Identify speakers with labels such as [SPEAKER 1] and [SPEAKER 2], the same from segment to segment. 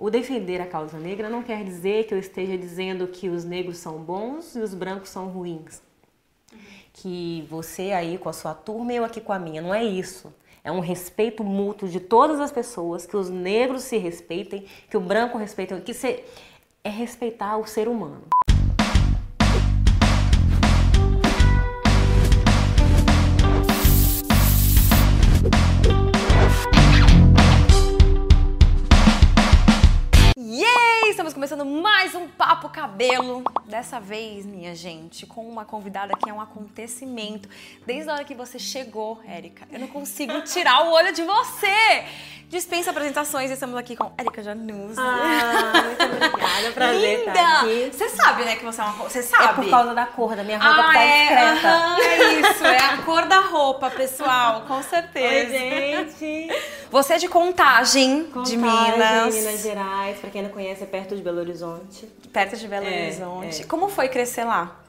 [SPEAKER 1] O defender a causa negra não quer dizer que eu esteja dizendo que os negros são bons e os brancos são ruins. Que você aí com a sua turma e eu aqui com a minha. Não é isso. É um respeito mútuo de todas as pessoas, que os negros se respeitem, que o branco respeite, que se... é respeitar o ser humano.
[SPEAKER 2] Começando mais um Papo Cabelo. Dessa vez, minha gente, com uma convidada que é um acontecimento. Desde a hora que você chegou, Érica, eu não consigo tirar o olho de você. Dispensa apresentações, estamos aqui com Érica Janus.
[SPEAKER 1] Ah, muito obrigada, prazer
[SPEAKER 2] Linda!
[SPEAKER 1] estar aqui.
[SPEAKER 2] Você sabe, né, que você é uma... Você
[SPEAKER 1] É
[SPEAKER 2] sabe?
[SPEAKER 1] por causa da cor da minha roupa
[SPEAKER 2] ah,
[SPEAKER 1] que tá
[SPEAKER 2] é,
[SPEAKER 1] discreta.
[SPEAKER 2] aham, é isso, é a cor da roupa, pessoal, com
[SPEAKER 1] Oi,
[SPEAKER 2] certeza.
[SPEAKER 1] gente.
[SPEAKER 2] Você é de Contagem, de
[SPEAKER 1] Contagem,
[SPEAKER 2] Minas,
[SPEAKER 1] Minas Gerais, pra quem não conhece, é perto de Belo Horizonte.
[SPEAKER 2] perto de Belo
[SPEAKER 1] É,
[SPEAKER 2] Horizonte.
[SPEAKER 1] é.
[SPEAKER 2] Como foi crescer lá?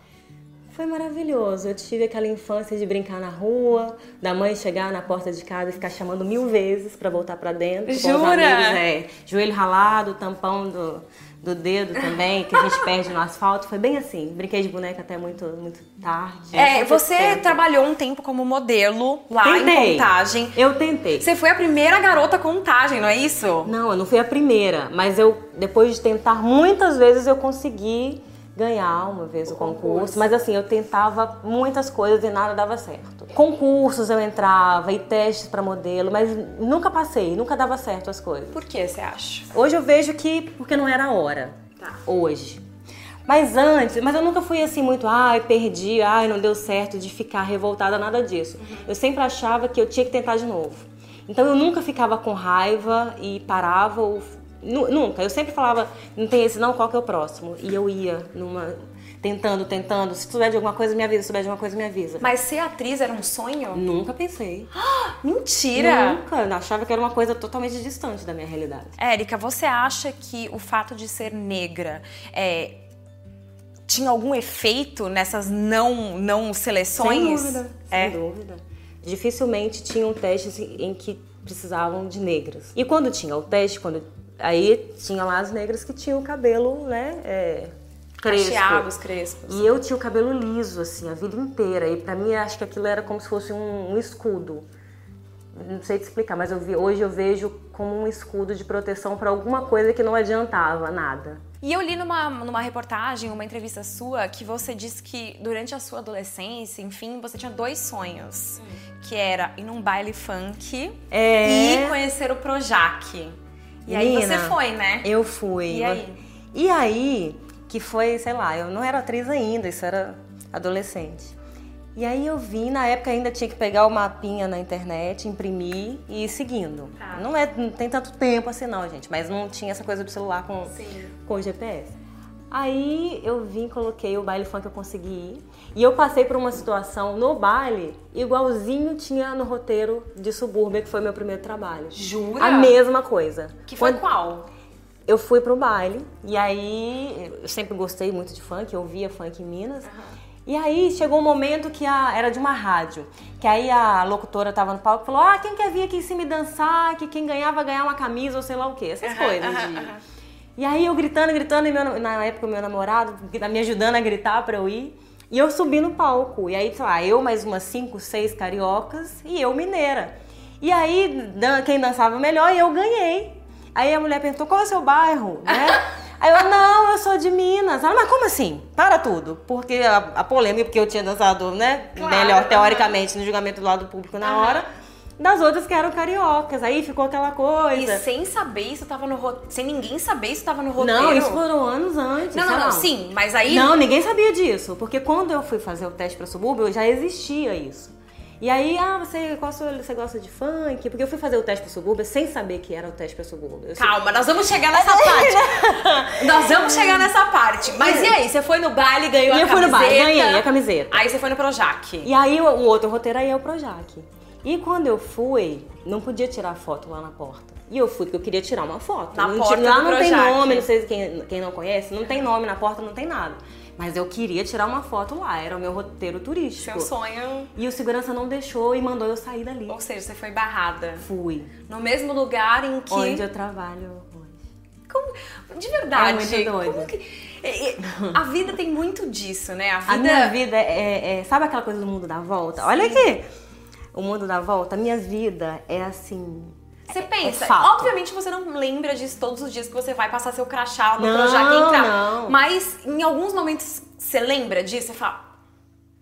[SPEAKER 1] Foi maravilhoso. Eu tive aquela infância de brincar na rua, da mãe chegar na porta de casa e ficar chamando mil vezes pra voltar pra dentro. Com os
[SPEAKER 2] Jura?
[SPEAKER 1] amigos, é. Joelho ralado, tampão do, do dedo também, que a gente perde no asfalto. Foi bem assim. Brinquei de boneca até muito, muito tarde.
[SPEAKER 2] É, você
[SPEAKER 1] tempo.
[SPEAKER 2] trabalhou um tempo como modelo lá em
[SPEAKER 1] Tentei.
[SPEAKER 2] Contagem.
[SPEAKER 1] Eu tentei.
[SPEAKER 2] Você foi a primeira garota Contagem, não é isso?
[SPEAKER 1] Não, eu não fui a primeira, mas eu, depois de tentar muitas vezes, eu consegui ganhar uma vez o concurso. Mas assim, eu tentava muitas coisas e nada dava certo. Concursos eu entrava e testes pra modelo, mas nunca passei, nunca dava certo as coisas.
[SPEAKER 2] Por que você acha?
[SPEAKER 1] Hoje eu vejo que porque não era a hora.
[SPEAKER 2] Tá.
[SPEAKER 1] Hoje. Mas antes, mas eu nunca fui assim muito, ai, perdi, ai, não deu certo de ficar revoltada, nada disso. Eu sempre achava que eu tinha que tentar de novo. Então eu nunca ficava com raiva e parava ou nunca. Eu sempre falava, não tem esse não, qual que é o próximo? E eu ia numa tentando, tentando, se souber de alguma coisa me avisa, se souber de alguma coisa me avisa.
[SPEAKER 2] Mas ser atriz era um sonho?
[SPEAKER 1] Nunca pensei.
[SPEAKER 2] Mentira!
[SPEAKER 1] Nunca, achava que era uma coisa totalmente distante da minha realidade.
[SPEAKER 2] Érica, você acha que o fato de ser negra é, tinha algum efeito nessas não, não seleções?
[SPEAKER 1] Sem dúvida,
[SPEAKER 2] É.
[SPEAKER 1] sem dúvida. Dificilmente tinham testes em que precisavam de negras. E quando tinha o teste, quando aí tinha lá as negras que tinham o cabelo, né, é, crespo.
[SPEAKER 2] Cacheados, crespos.
[SPEAKER 1] E eu tinha o cabelo liso, assim, a vida inteira. E pra mim, acho que aquilo era como se fosse um, um escudo. Não sei te explicar, mas eu vi- hoje eu vejo como um escudo de proteção pra alguma coisa que não adiantava nada.
[SPEAKER 2] E eu li numa, numa reportagem, uma entrevista sua, que você disse que durante a sua adolescência, enfim, você tinha dois sonhos. Que era ir num baile funk
[SPEAKER 1] É.
[SPEAKER 2] e conhecer o Projac. E aí você
[SPEAKER 1] Menina,
[SPEAKER 2] foi, né?
[SPEAKER 1] Eu fui.
[SPEAKER 2] E aí?
[SPEAKER 1] E aí, que foi, sei lá, eu não era atriz ainda, isso era adolescente. E aí eu vi, na época ainda tinha que pegar o mapinha na internet, imprimir e ir seguindo.
[SPEAKER 2] Tá.
[SPEAKER 1] Não, é, não tem tanto tempo assim não, gente, mas não tinha essa coisa do celular com,
[SPEAKER 2] Sim.
[SPEAKER 1] com GPS. Aí eu vim, coloquei o baile funk que eu consegui ir. E eu passei por uma situação no baile, igualzinho tinha no roteiro de Subúrbia, que foi meu primeiro trabalho.
[SPEAKER 2] Jura?
[SPEAKER 1] A mesma coisa.
[SPEAKER 2] Que foi
[SPEAKER 1] Quando-
[SPEAKER 2] qual?
[SPEAKER 1] eu fui pro baile e aí eu sempre gostei muito de funk, eu via funk em Minas. E aí chegou um momento que a, era de uma rádio, que aí a locutora tava no palco e falou: "Ah, quem quer vir aqui em cima e dançar, que quem ganhar vai ganhar uma camisa ou sei lá o quê". Essas coisas de E aí eu gritando, gritando, e meu- na época meu namorado me ajudando a gritar pra eu ir. E eu subi no palco. E aí, sei lá, eu mais umas cinco, seis cariocas e eu mineira. E aí, quem dançava melhor, eu ganhei. Aí a mulher perguntou, qual é o seu bairro, né? Aí eu, não, eu sou de Minas. Ela, mas como assim? Para tudo. Porque a, a polêmica, porque eu tinha dançado, né?
[SPEAKER 2] Claro,
[SPEAKER 1] melhor, teoricamente, no julgamento do lado público na
[SPEAKER 2] Aham.
[SPEAKER 1] hora. Das outras que eram cariocas. Aí ficou aquela
[SPEAKER 2] E
[SPEAKER 1] coisa.
[SPEAKER 2] sem saber isso tava no roteiro. Sem ninguém saber isso tava no roteiro.
[SPEAKER 1] Não, isso foram anos antes.
[SPEAKER 2] Não, não, não, sim, mas aí.
[SPEAKER 1] Não, ninguém sabia disso. Porque quando eu fui fazer o teste pra subúrbio, já existia isso. E aí, ah, você, qual sua, você gosta de funk? Porque eu fui fazer o teste pra subúrbio sem saber que era o teste pra subúrbio. Eu
[SPEAKER 2] Calma, nós vamos chegar nessa parte. nós vamos chegar nessa parte. Mas e aí, você foi no baile e ganhou
[SPEAKER 1] E
[SPEAKER 2] a
[SPEAKER 1] eu fui no
[SPEAKER 2] camiseta?
[SPEAKER 1] baile, ganhei a camiseta.
[SPEAKER 2] Aí você foi no Projac.
[SPEAKER 1] E aí o, o outro roteiro aí é o Projac. E quando eu fui, não podia tirar foto lá na porta. E eu fui porque eu queria tirar uma foto.
[SPEAKER 2] Na
[SPEAKER 1] não,
[SPEAKER 2] porta
[SPEAKER 1] lá não tem nome, não sei quem, quem não conhece, não tem nome na porta, não tem nada. Mas eu queria tirar uma foto lá, era o meu roteiro turístico.
[SPEAKER 2] Seu sonho.
[SPEAKER 1] E o segurança não deixou e mandou eu sair dali.
[SPEAKER 2] Ou seja, você foi barrada.
[SPEAKER 1] Fui.
[SPEAKER 2] No mesmo lugar em que.
[SPEAKER 1] Onde eu trabalho hoje.
[SPEAKER 2] Como, de verdade.
[SPEAKER 1] É muito doido.
[SPEAKER 2] como que- a vida tem muito disso, né? A vida.
[SPEAKER 1] A minha vida é, é- Sabe aquela coisa do mundo dá volta? Olha aqui! O mundo dá volta. A minha vida é assim.
[SPEAKER 2] Você pensa,
[SPEAKER 1] fato.
[SPEAKER 2] obviamente você não lembra disso todos os dias que você vai passar seu crachá no
[SPEAKER 1] Não,
[SPEAKER 2] Projac e entrar.
[SPEAKER 1] não.
[SPEAKER 2] Mas em alguns momentos você lembra disso? Você fala,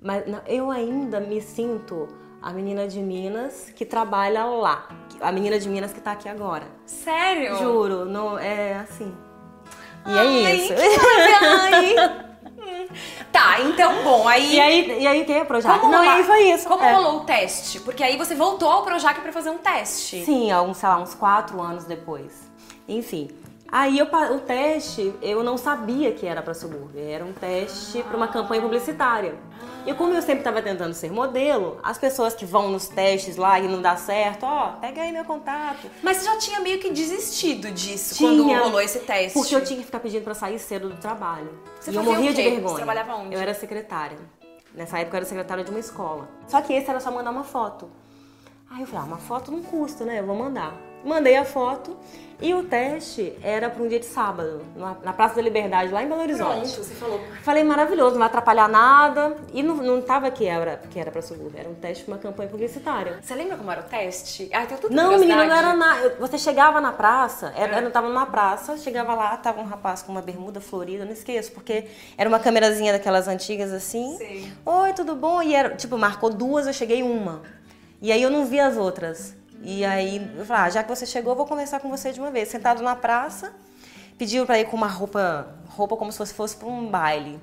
[SPEAKER 1] Mas não, eu ainda me sinto a menina de Minas que trabalha lá. A menina de Minas que tá aqui agora.
[SPEAKER 2] sério?
[SPEAKER 1] Juro, não, é assim. E é
[SPEAKER 2] Ai,
[SPEAKER 1] isso.
[SPEAKER 2] que. tá, então, bom, aí...
[SPEAKER 1] E aí, e aí quem é Projac?
[SPEAKER 2] Como
[SPEAKER 1] Não, e aí foi isso.
[SPEAKER 2] Como
[SPEAKER 1] é.
[SPEAKER 2] rolou o teste? Porque aí você voltou ao Projac pra fazer um teste.
[SPEAKER 1] Sim, alguns, sei lá, uns quatro anos depois. Enfim. Aí eu, o teste, eu não sabia que era para subúrbio. Era um teste para uma campanha publicitária. E como eu sempre estava tentando ser modelo, as pessoas que vão nos testes lá e não dá certo, ó, pega aí meu contato.
[SPEAKER 2] Mas você já tinha meio que desistido disso
[SPEAKER 1] Tinha,
[SPEAKER 2] quando rolou esse teste.
[SPEAKER 1] Porque eu tinha que ficar pedindo para sair cedo do trabalho.
[SPEAKER 2] Você
[SPEAKER 1] e eu morria de vergonha.
[SPEAKER 2] Você trabalhava onde?
[SPEAKER 1] Eu era secretária. Nessa época eu era secretária de uma escola. Só que esse era só mandar uma foto. Aí eu falei, ah, uma foto não custa, né? Eu vou mandar. Mandei a foto e o teste era para um dia de sábado, na Praça da Liberdade, lá em Belo
[SPEAKER 2] Pronto,
[SPEAKER 1] Horizonte.
[SPEAKER 2] você falou.
[SPEAKER 1] Falei, maravilhoso, não vai atrapalhar nada. E não, não tava que era, que era pra subúrbio, era um teste para uma campanha publicitária.
[SPEAKER 2] Você lembra como era o teste? Ah, tenho tanta
[SPEAKER 1] Não, menina, não era nada. Você chegava na praça, era, eu tava numa praça, chegava lá, tava um rapaz com uma bermuda florida, não esqueço, porque era uma câmerazinha daquelas antigas assim.
[SPEAKER 2] Sei.
[SPEAKER 1] Oi, tudo bom? E era, tipo, marcou duas, eu cheguei uma. E aí eu não vi as outras. E aí eu falei, ah, já que você chegou, eu vou conversar com você de uma vez. Sentado na praça, pediu pra ir com uma roupa, roupa como se fosse, fosse pra um baile.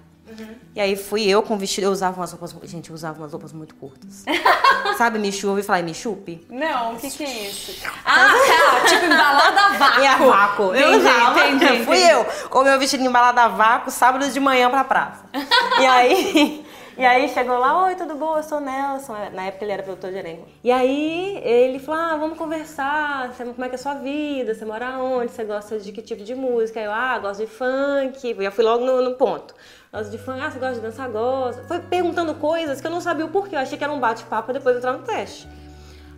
[SPEAKER 1] E aí fui eu com vestido, eu usava umas roupas, gente, eu usava umas roupas muito curtas. Sabe, me chuve e falar, me chupe?
[SPEAKER 2] Não, o que, que é isso? Ah, tá, tipo embalada a vácuo.
[SPEAKER 1] E a vácuo. Eu usava.
[SPEAKER 2] entendi,
[SPEAKER 1] Fui
[SPEAKER 2] entendi.
[SPEAKER 1] eu, com meu vestido embalado a vácuo, sábado de manhã pra praça. e aí... E aí chegou lá, oi, tudo bom? Eu sou o Nelson. Na época ele era produtor de elenco. E aí ele falou, ah, vamos conversar, como é que é a sua vida, você mora onde, você gosta de que tipo de música? Aí eu, ah, gosto de funk. Eu já fui logo no, no ponto. Gosto de funk, ah, você gosta de dançar? Gosta. Foi perguntando coisas que eu não sabia o porquê, eu achei que era um bate-papo depois entrar no teste.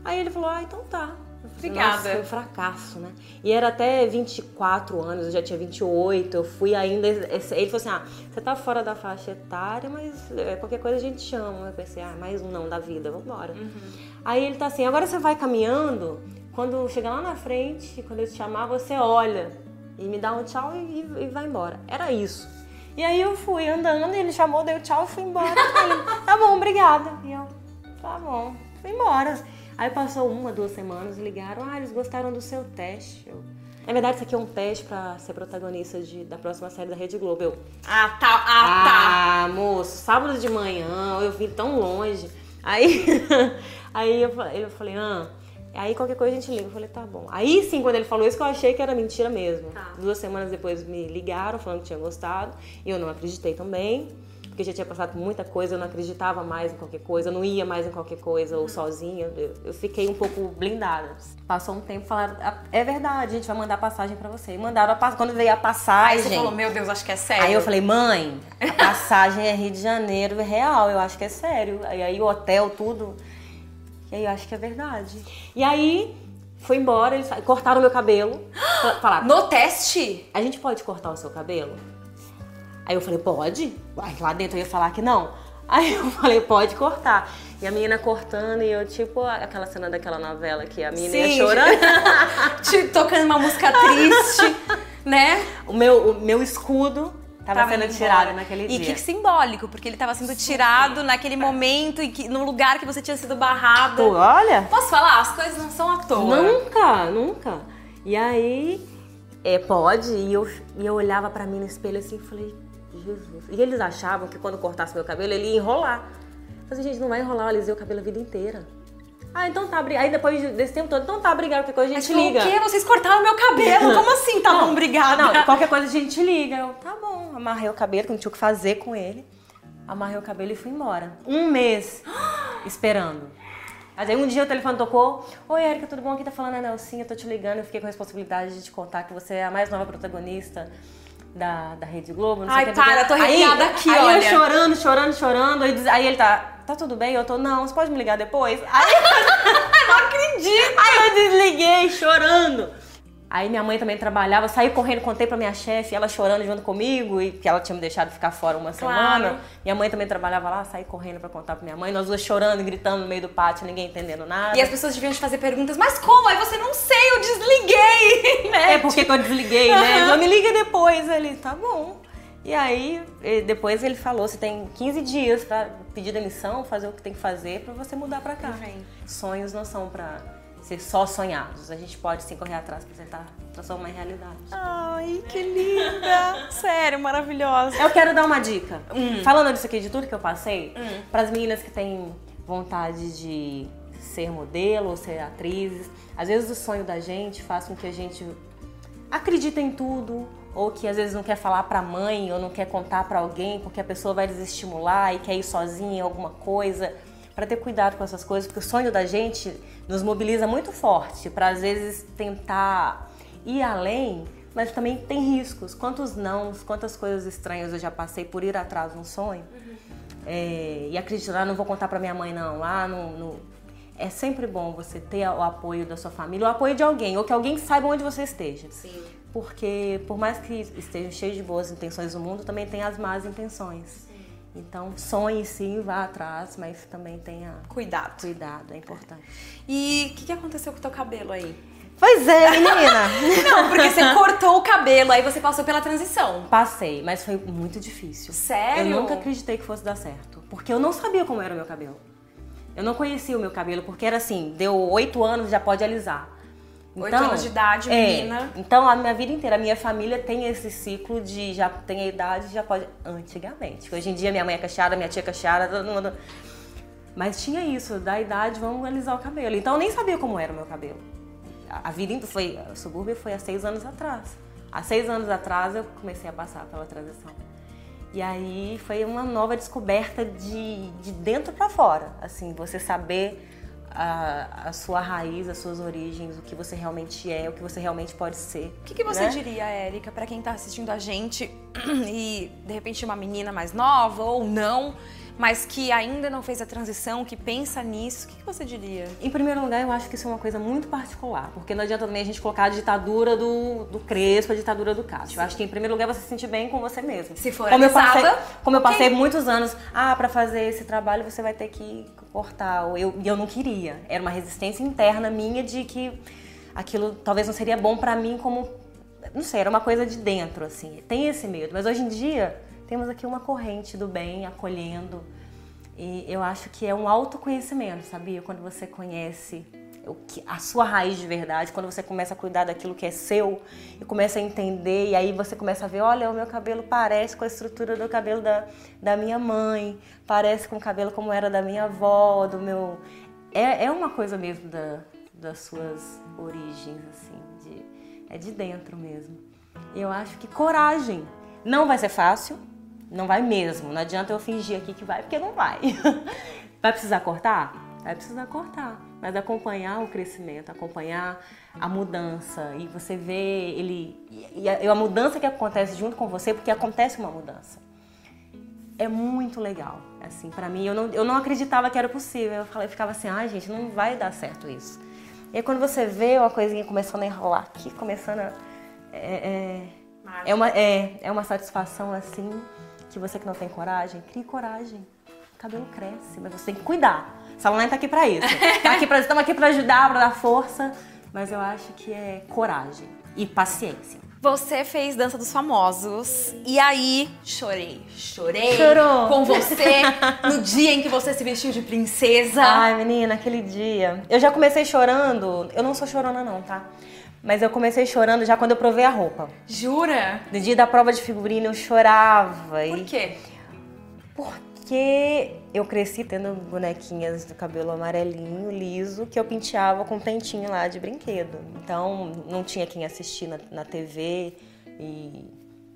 [SPEAKER 1] Aí ele falou, ah, então tá. Eu
[SPEAKER 2] Obrigada.
[SPEAKER 1] Nossa, foi um fracasso, né? E era até 24 anos, eu já tinha 28, eu fui ainda. Ele falou assim: ah, você tá fora da faixa etária, mas é, qualquer coisa a gente chama. Eu pensei, ah, mais um não da vida, vambora. Aí ele tá assim: agora você vai caminhando, quando chegar lá na frente, quando ele te chamar, você olha e me dá um tchau e, e vai embora. Era isso. E aí eu fui andando, ele chamou, dei o tchau e fui embora. Ele, tá bom, obrigada. E eu, tá bom, fui embora. Aí passou uma, duas semanas, ligaram, ah, eles gostaram do seu teste. Eu, na verdade, isso aqui é um teste pra ser protagonista de- da próxima série da Rede Globo. Eu,
[SPEAKER 2] Ah, tá, ah, tá.
[SPEAKER 1] ah, moço, sábado de manhã, eu vim tão longe. Aí, aí eu, eu falei, ah, aí qualquer coisa a gente liga. Eu falei, tá bom. Aí sim, quando ele falou isso, eu achei que era mentira mesmo.
[SPEAKER 2] Tá.
[SPEAKER 1] Duas semanas depois me ligaram falando que tinha gostado. E eu não acreditei também. Porque já tinha passado por muita coisa, eu não acreditava mais em qualquer coisa, eu não ia mais em qualquer coisa,
[SPEAKER 2] Uhum.
[SPEAKER 1] ou sozinha. Eu, eu fiquei um pouco blindada. Passou um tempo, falaram, "Ah, é verdade, a gente vai mandar passagem pra você. E mandaram a passagem. Quando veio a
[SPEAKER 2] Aí
[SPEAKER 1] passagem.
[SPEAKER 2] você falou, meu Deus, acho que é sério.
[SPEAKER 1] Aí eu falei, mãe, a passagem é Rio de Janeiro, é real, eu acho que é sério. Aí, aí o hotel, tudo. E aí eu acho que é verdade. E aí, foi embora, eles cortaram meu cabelo. fa- Falaram,
[SPEAKER 2] No teste?
[SPEAKER 1] a gente pode cortar o seu cabelo? Aí eu falei, pode? Ai, lá dentro eu ia falar que não. Aí eu falei, pode cortar. E a menina cortando e eu, tipo, aquela cena daquela novela que a menina ia
[SPEAKER 2] Sim.
[SPEAKER 1] chorando.
[SPEAKER 2] Te tocando uma música triste, né?
[SPEAKER 1] o, meu, o meu escudo tava,
[SPEAKER 2] Tava
[SPEAKER 1] sendo tirado naquele
[SPEAKER 2] e
[SPEAKER 1] dia.
[SPEAKER 2] que simbólico, porque ele tava sendo tirado naquele momento e que, no lugar que você tinha sido barrada.
[SPEAKER 1] Pô, olha,
[SPEAKER 2] Posso falar? As coisas não são à toa.
[SPEAKER 1] Nunca, nunca. E aí, é, pode, e eu, e eu olhava pra mim no espelho assim e falei, Jesus. E eles achavam que quando cortasse meu cabelo, ele ia enrolar. Eu falei, gente, não vai enrolar, eu alisei o cabelo a vida inteira. Ah, então tá, aí depois desse tempo todo, então tá, obrigado, qualquer coisa a gente liga.
[SPEAKER 2] o quê? Vocês cortaram meu cabelo? Como assim? Tá bom, obrigada.
[SPEAKER 1] Não, qualquer coisa a gente liga. Eu, tá bom, amarrei o cabelo, que não tinha o que fazer com ele. Amarrei o cabelo e fui embora. Um mês esperando. Mas aí um dia o telefone tocou. Oi, Erika, tudo bom? Aqui tá falando a Nelsinha, eu tô te ligando. Eu fiquei com a responsabilidade de te contar que você é a mais nova protagonista da, da Rede Globo. Não
[SPEAKER 2] Ai,
[SPEAKER 1] sei
[SPEAKER 2] para,
[SPEAKER 1] que.
[SPEAKER 2] tô arrepiada
[SPEAKER 1] aí,
[SPEAKER 2] aqui,
[SPEAKER 1] aí
[SPEAKER 2] olha.
[SPEAKER 1] eu chorando, chorando, chorando. Aí, diz- aí ele tá, tá tudo bem? Eu tô, não, você pode me ligar depois? Aí,
[SPEAKER 2] não acredito.
[SPEAKER 1] aí eu desliguei, chorando. Aí minha mãe também trabalhava, saí correndo, contei pra minha chefe, ela chorando junto comigo, e que ela tinha me deixado ficar fora uma
[SPEAKER 2] Claro.
[SPEAKER 1] semana. Minha mãe também trabalhava lá, saí correndo pra contar pra minha mãe, nós duas chorando, gritando no meio do pátio, ninguém entendendo nada.
[SPEAKER 2] E as pessoas deviam te fazer perguntas, mas como? Aí você não sei, eu desliguei, né?
[SPEAKER 1] É porque que eu desliguei, né? Ele falou, me liga depois. Ele, tá bom. E aí, depois ele falou, você tem 15 dias pra pedir demissão, fazer o que tem que fazer pra você mudar pra cá.
[SPEAKER 2] Uhum.
[SPEAKER 1] Sonhos não são pra ser só sonhados. A gente pode sim correr atrás pra tentar transformar em realidade.
[SPEAKER 2] Ai, que linda! Sério, maravilhosa.
[SPEAKER 1] Eu quero dar uma dica.
[SPEAKER 2] Hum.
[SPEAKER 1] Falando disso aqui, de tudo que eu passei, para as meninas que têm vontade de ser modelo ou ser atrizes, às vezes o sonho da gente faz com que a gente acredite em tudo, ou que às vezes não quer falar pra mãe ou não quer contar pra alguém porque a pessoa vai desestimular e quer ir sozinha em alguma coisa. Para ter cuidado com essas coisas, porque o sonho da gente nos mobiliza muito forte para às vezes tentar ir além, mas também tem riscos. Quantos nãos, quantas coisas estranhas eu já passei por ir atrás de um sonho É, e acreditar, ah, não vou contar pra minha mãe não, ah, não, não. É sempre bom você ter o apoio da sua família, o apoio de alguém, ou que alguém saiba onde você esteja.
[SPEAKER 2] Sim.
[SPEAKER 1] Porque por mais que esteja cheio de boas intenções o mundo, também tem as más intenções. Então sonhe sim, vá atrás, mas também tenha
[SPEAKER 2] Cuidado.
[SPEAKER 1] cuidado, é importante.
[SPEAKER 2] E o que, que aconteceu com o teu cabelo aí?
[SPEAKER 1] Pois é, menina!
[SPEAKER 2] Não, porque você cortou o cabelo, aí você passou pela transição.
[SPEAKER 1] Passei, mas foi muito difícil.
[SPEAKER 2] Sério?
[SPEAKER 1] Eu nunca acreditei que fosse dar certo. Porque eu não sabia como era o meu cabelo. Eu não conhecia o meu cabelo, porque era assim, deu oito anos, já pode alisar.
[SPEAKER 2] Oito anos de idade,
[SPEAKER 1] é,
[SPEAKER 2] menina.
[SPEAKER 1] Então, a minha vida inteira, a minha família tem esse ciclo de já tem a idade, já pode. Antigamente. Hoje em dia, minha mãe é cacheada, minha tia é cacheada, todo mundo. Mas tinha isso, da idade, vamos alisar o cabelo. Então, eu nem sabia como era o meu cabelo. A a vida inteira foi. O subúrbio foi há seis anos atrás. Há seis anos atrás, eu comecei a passar pela transição. E aí foi uma nova descoberta de, de dentro para fora. Assim, você saber a, a sua raiz, as suas origens, o que você realmente é, o que você realmente pode ser.
[SPEAKER 2] O que, que você
[SPEAKER 1] né?
[SPEAKER 2] diria, Érica, pra quem tá assistindo a gente e de repente uma menina mais nova ou não, mas que ainda não fez a transição, que pensa nisso, o que, que você diria?
[SPEAKER 1] Em primeiro lugar, eu acho que isso é uma coisa muito particular, porque não adianta também a gente colocar a ditadura do, do Crespo, a ditadura do Castro. Eu acho que em primeiro lugar você se sentir bem com você mesmo.
[SPEAKER 2] Se for
[SPEAKER 1] como eu passei, como eu
[SPEAKER 2] ok.
[SPEAKER 1] passei muitos anos, ah, pra fazer esse trabalho você vai ter que cortar. ou Eu, e eu não queria. Era uma resistência interna minha de que aquilo talvez não seria bom pra mim como não sei, era uma coisa de dentro assim. Tem esse medo, mas hoje em dia temos aqui uma corrente do bem acolhendo. E eu acho que é um autoconhecimento, sabia? Quando você conhece o que, a sua raiz de verdade, quando você começa a cuidar daquilo que é seu e começa a entender, e aí você começa a ver: olha, o meu cabelo parece com a estrutura do cabelo da, da minha mãe, parece com o cabelo como era da minha avó, do meu. É, é uma coisa mesmo da, das suas origens, assim, de, é de dentro mesmo. Eu acho que coragem. Não vai ser fácil, não vai mesmo. Não adianta eu fingir aqui que vai, porque não vai. Vai precisar cortar? Vai precisar cortar. Mas acompanhar o crescimento, acompanhar a mudança. E você vê ele. E a, e a mudança que acontece junto com você, porque acontece uma mudança. É muito legal. Assim, para mim, eu não, eu não acreditava que era possível. Eu, falei, eu ficava assim, ai, gente, não vai dar certo isso. E aí, quando você vê uma coisinha começando a enrolar aqui, começando a. É, é, é uma, é, é uma satisfação assim que você que não tem coragem, crie coragem. O cabelo cresce, mas você tem que cuidar. Salonai tá aqui pra isso. Tá aqui pra, estamos aqui pra ajudar, pra dar força. Mas eu acho que é coragem e paciência.
[SPEAKER 2] Você fez Dança dos Famosos e aí chorei, chorei
[SPEAKER 1] Chorou.
[SPEAKER 2] com você no dia em que você se vestiu de princesa.
[SPEAKER 1] Ai, menina, aquele dia. Eu já comecei chorando. Eu não sou chorona, não, tá? Mas eu comecei chorando já quando eu provei a roupa.
[SPEAKER 2] Jura?
[SPEAKER 1] No dia da prova de figurino eu chorava.
[SPEAKER 2] Por quê?
[SPEAKER 1] Porque eu cresci tendo bonequinhas do cabelo amarelinho, liso, que eu penteava com um pentinho lá de brinquedo. Então não tinha quem assistir na, na TV e,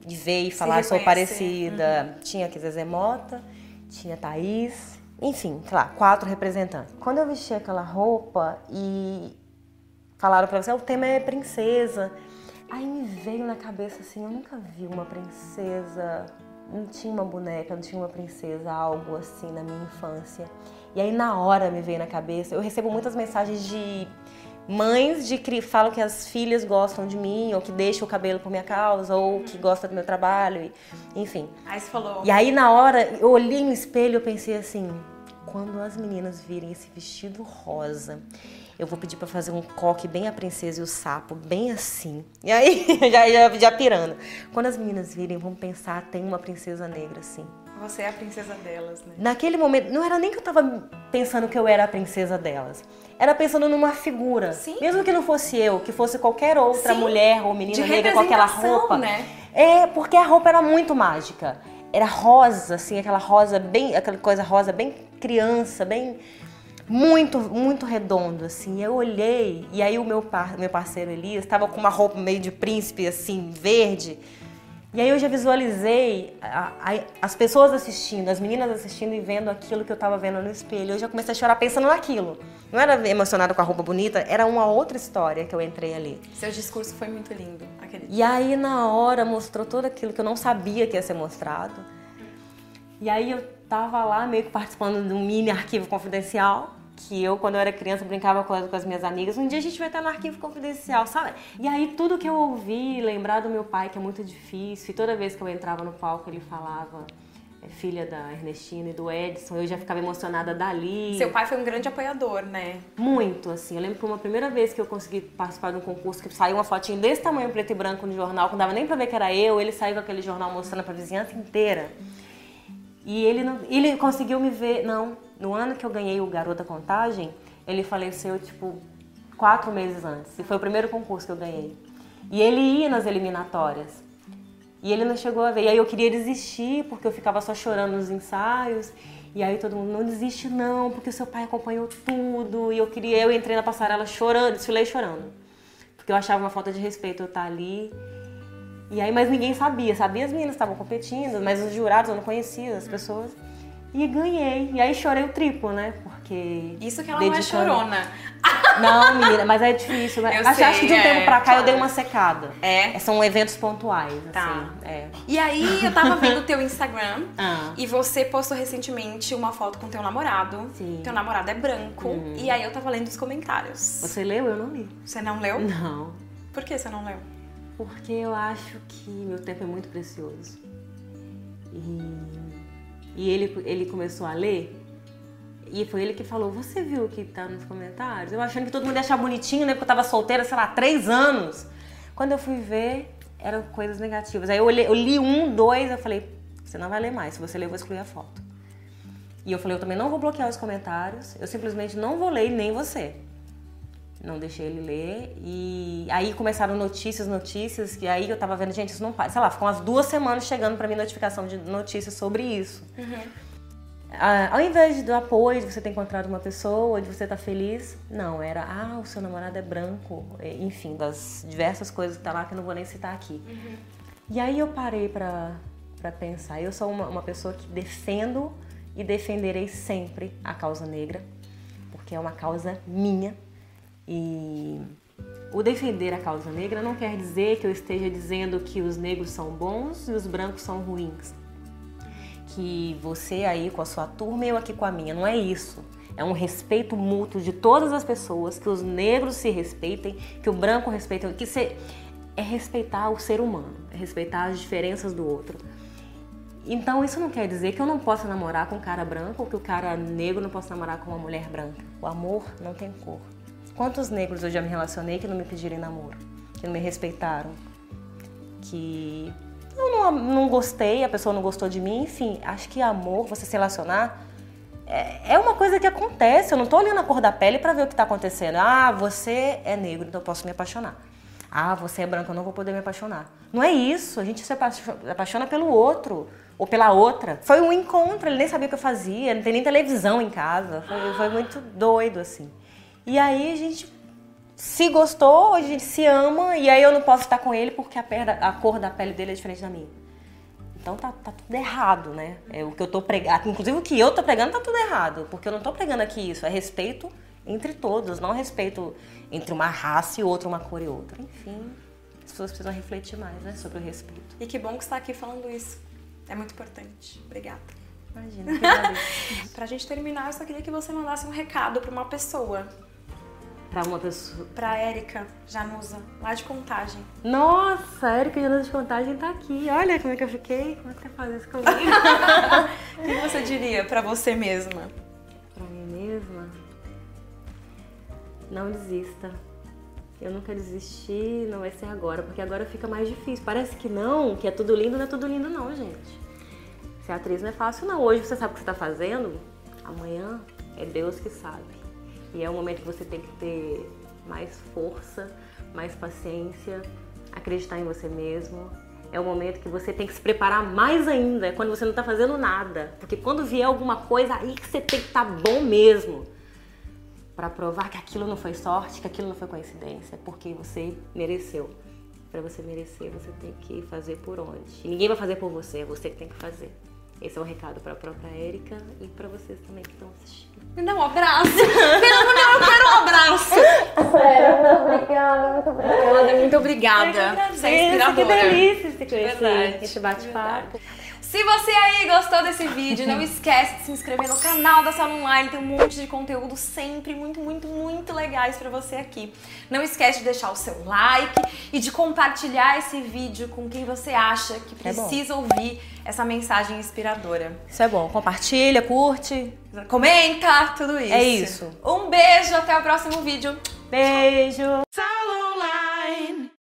[SPEAKER 1] e ver e falar sou parecida. Tinha que Zezé Mota, tinha Thaís, enfim, sei lá, quatro representantes. Quando eu vesti aquela roupa e falaram pra você, o tema é princesa. Aí me veio na cabeça assim, eu nunca vi uma princesa, não tinha uma boneca, não tinha uma princesa, algo assim na minha infância. E aí na hora me veio na cabeça, eu recebo muitas mensagens de, mães de que falam que as filhas gostam de mim, ou que deixam o cabelo por minha causa, ou que gostam do meu trabalho, enfim.
[SPEAKER 2] Aí você falou.
[SPEAKER 1] E aí na hora eu olhei no espelho e pensei assim, quando as meninas virem esse vestido rosa, eu vou pedir para fazer um coque bem a princesa e o sapo, bem assim. E aí, já, já, já pirando. Quando as meninas virem, vão pensar, tem uma princesa negra assim.
[SPEAKER 2] Você é a princesa delas, né?
[SPEAKER 1] Naquele momento, não era nem que eu tava pensando que eu era a princesa delas. Era pensando numa figura.
[SPEAKER 2] Sim.
[SPEAKER 1] Mesmo que não fosse eu, que fosse qualquer outra
[SPEAKER 2] Sim.
[SPEAKER 1] mulher ou menina
[SPEAKER 2] De
[SPEAKER 1] negra com aquela roupa.
[SPEAKER 2] né?
[SPEAKER 1] É, porque a roupa era muito mágica. Era rosa, assim, aquela rosa bem. aquela coisa rosa bem criança, bem. Muito, muito redondo, assim. Eu olhei, e aí o meu, par, meu parceiro Elias estava com uma roupa meio de príncipe, assim, verde. E aí eu já visualizei a- a- as pessoas assistindo, as meninas assistindo e vendo aquilo que eu estava vendo no espelho. Eu já comecei a chorar pensando naquilo. Não era emocionada com a roupa bonita, era uma outra história que eu entrei ali.
[SPEAKER 2] Seu discurso foi muito lindo dia.
[SPEAKER 1] E aí na hora mostrou tudo aquilo que eu não sabia que ia ser mostrado. E aí eu tava lá meio que participando de um mini arquivo confidencial, que eu quando eu era criança brincava com as, com as minhas amigas. Um dia a gente vai estar no arquivo confidencial, sabe? E aí tudo que eu ouvi, lembrar do meu pai que é muito difícil, e toda vez que eu entrava no palco ele falava é filha da Ernestina e do Edson, eu já ficava emocionada dali.
[SPEAKER 2] Seu pai foi um grande apoiador, né?
[SPEAKER 1] Muito, assim. Eu lembro que uma primeira vez que eu consegui participar de um concurso que saiu uma fotinho desse tamanho, preto e branco, no jornal, que não dava nem pra ver que era eu, ele saiu com aquele jornal mostrando pra vizinhança inteira. E ele, não, ele conseguiu me ver. Não, no ano que eu ganhei o Garota Contagem, ele faleceu, tipo, quatro meses antes. E foi o primeiro concurso que eu ganhei. E ele ia nas eliminatórias. E ele não chegou a ver. E aí eu queria desistir, porque eu ficava só chorando nos ensaios. E aí todo mundo, não desiste não, porque o seu pai acompanhou tudo. E eu queria, eu entrei na passarela chorando, desfilei chorando. Porque eu achava uma falta de respeito eu estar ali. E aí, mas ninguém sabia. Sabia as meninas estavam competindo, mas os jurados eu não conhecia, as pessoas. E ganhei. E aí chorei o triplo, né? Porque.
[SPEAKER 2] Isso que ela não é
[SPEAKER 1] dedicando-
[SPEAKER 2] chorona.
[SPEAKER 1] Não, menina, mas é difícil. né?
[SPEAKER 2] Eu
[SPEAKER 1] acho,
[SPEAKER 2] sei,
[SPEAKER 1] acho que de um
[SPEAKER 2] é,
[SPEAKER 1] tempo pra cá eu
[SPEAKER 2] claro.
[SPEAKER 1] dei uma secada.
[SPEAKER 2] É?
[SPEAKER 1] São eventos pontuais,
[SPEAKER 2] Tá.
[SPEAKER 1] assim. É.
[SPEAKER 2] E aí eu tava vendo o teu Instagram
[SPEAKER 1] Ah.
[SPEAKER 2] e você postou recentemente uma foto com teu namorado.
[SPEAKER 1] Sim.
[SPEAKER 2] Teu namorado é branco. E aí eu tava lendo os comentários.
[SPEAKER 1] Você leu? Eu não li.
[SPEAKER 2] Você não leu?
[SPEAKER 1] Não.
[SPEAKER 2] Por que você não leu?
[SPEAKER 1] Porque eu acho que meu tempo é muito precioso. E, e ele, ele começou a ler. E foi ele que falou: Você viu o que tá nos comentários? Eu achando que todo mundo ia achar bonitinho, né? Porque eu tava solteira, sei lá, três anos. Quando eu fui ver, eram coisas negativas. Aí eu, olhei- eu li um, dois, eu falei: Você não vai ler mais. Se você ler, eu vou excluir a foto. E eu falei: Eu também não vou bloquear os comentários. Eu simplesmente não vou ler, nem você. Não deixei ele ler. E aí começaram notícias, notícias, que aí eu tava vendo, gente, isso não para. Sei lá, ficam umas duas semanas chegando pra mim notificação de notícias sobre isso. Ah, ao invés do apoio, de você ter encontrado uma pessoa, de você estar feliz, não, era, ah, o seu namorado é branco, enfim, das diversas coisas que tá lá que eu não vou nem citar aqui. E aí eu parei pra, pra pensar. Eu sou uma, uma pessoa que defendo e defenderei sempre a causa negra, porque é uma causa minha. E o defender a causa negra não quer dizer que eu esteja dizendo que os negros são bons e os brancos são ruins. Que você aí com a sua turma e eu aqui com a minha. Não é isso. É um respeito mútuo de todas as pessoas, que os negros se respeitem, que o branco respeite, que se, é respeitar o ser humano, é respeitar as diferenças do outro. Então isso não quer dizer que eu não possa namorar com um cara branco ou que o cara negro não possa namorar com uma mulher branca. O amor não tem cor. Quantos negros eu já me relacionei que não me pediram namoro, que não me respeitaram, que eu não, não gostei, a pessoa não gostou de mim, enfim. Acho que amor, você se relacionar, é, é uma coisa que acontece. Eu não tô olhando a cor da pele para ver o que tá acontecendo. Ah, você é negro, então eu posso me apaixonar. Ah, você é branco, eu não vou poder me apaixonar. Não é isso. A gente se apaixo- apaixona pelo outro ou pela outra. Foi um encontro, ele nem sabia o que eu fazia, não tem nem televisão em casa. Foi, foi muito doido, assim. E aí a gente se gostou, a gente se ama, e aí eu não posso estar com ele porque a, perda- a cor da pele dele é diferente da minha. Então tá, tá tudo errado, né? É o que eu tô pregando. Inclusive o que eu tô pregando tá tudo errado. Porque eu não tô pregando aqui isso. É respeito entre todos, não respeito entre uma raça e outra, uma cor e outra. Enfim, as pessoas precisam refletir mais, né? Sobre o respeito.
[SPEAKER 2] E que bom que você tá aqui falando isso. É muito importante. Obrigada.
[SPEAKER 1] Imagina.
[SPEAKER 2] Pra gente terminar, eu só queria que você mandasse um recado pra uma pessoa.
[SPEAKER 1] Pra uma pessoa.
[SPEAKER 2] Pra Érica Janusa, lá de contagem.
[SPEAKER 1] Nossa, a Érica Janusa de contagem tá aqui. Olha como é que eu fiquei. Como é que você faz isso comigo?
[SPEAKER 2] o que você diria pra você mesma?
[SPEAKER 1] Pra mim mesma? Não desista. Eu nunca desisti, não vai ser agora, porque agora fica mais difícil. Parece que não, que é tudo lindo, não é tudo lindo não, gente. Ser atriz não é fácil não. Hoje você sabe o que você tá fazendo, amanhã é Deus que sabe. E é um momento que você tem que ter mais força, mais paciência, acreditar em você mesmo. É o momento que você tem que se preparar mais ainda, é quando você não está fazendo nada. Porque quando vier alguma coisa, aí que você tem que estar tá bom mesmo. Para provar que aquilo não foi sorte, que aquilo não foi coincidência, é porque você mereceu. Para você merecer, você tem que fazer por onde. E ninguém vai fazer por você, é você que tem que fazer. Esse é um recado para a própria Érica e para vocês também que estão assistindo.
[SPEAKER 2] Me dá um abraço. eu quero um abraço.
[SPEAKER 1] Sério, muito obrigada, muito obrigada.
[SPEAKER 2] Muito obrigada.
[SPEAKER 1] Você é inspiradora. Que delícia se conhecer, esse bate-papo.
[SPEAKER 2] Se você aí gostou desse vídeo, não esquece de se inscrever no canal da Sala Online, tem um monte de conteúdo sempre muito, muito, muito legais para você aqui. Não esquece de deixar o seu like e de compartilhar esse vídeo com quem você acha que é precisa é ouvir essa mensagem inspiradora.
[SPEAKER 1] Isso é bom. Compartilha, curte,
[SPEAKER 2] comenta, tudo isso.
[SPEAKER 1] É isso.
[SPEAKER 2] Um beijo, até o próximo vídeo.
[SPEAKER 1] Beijo.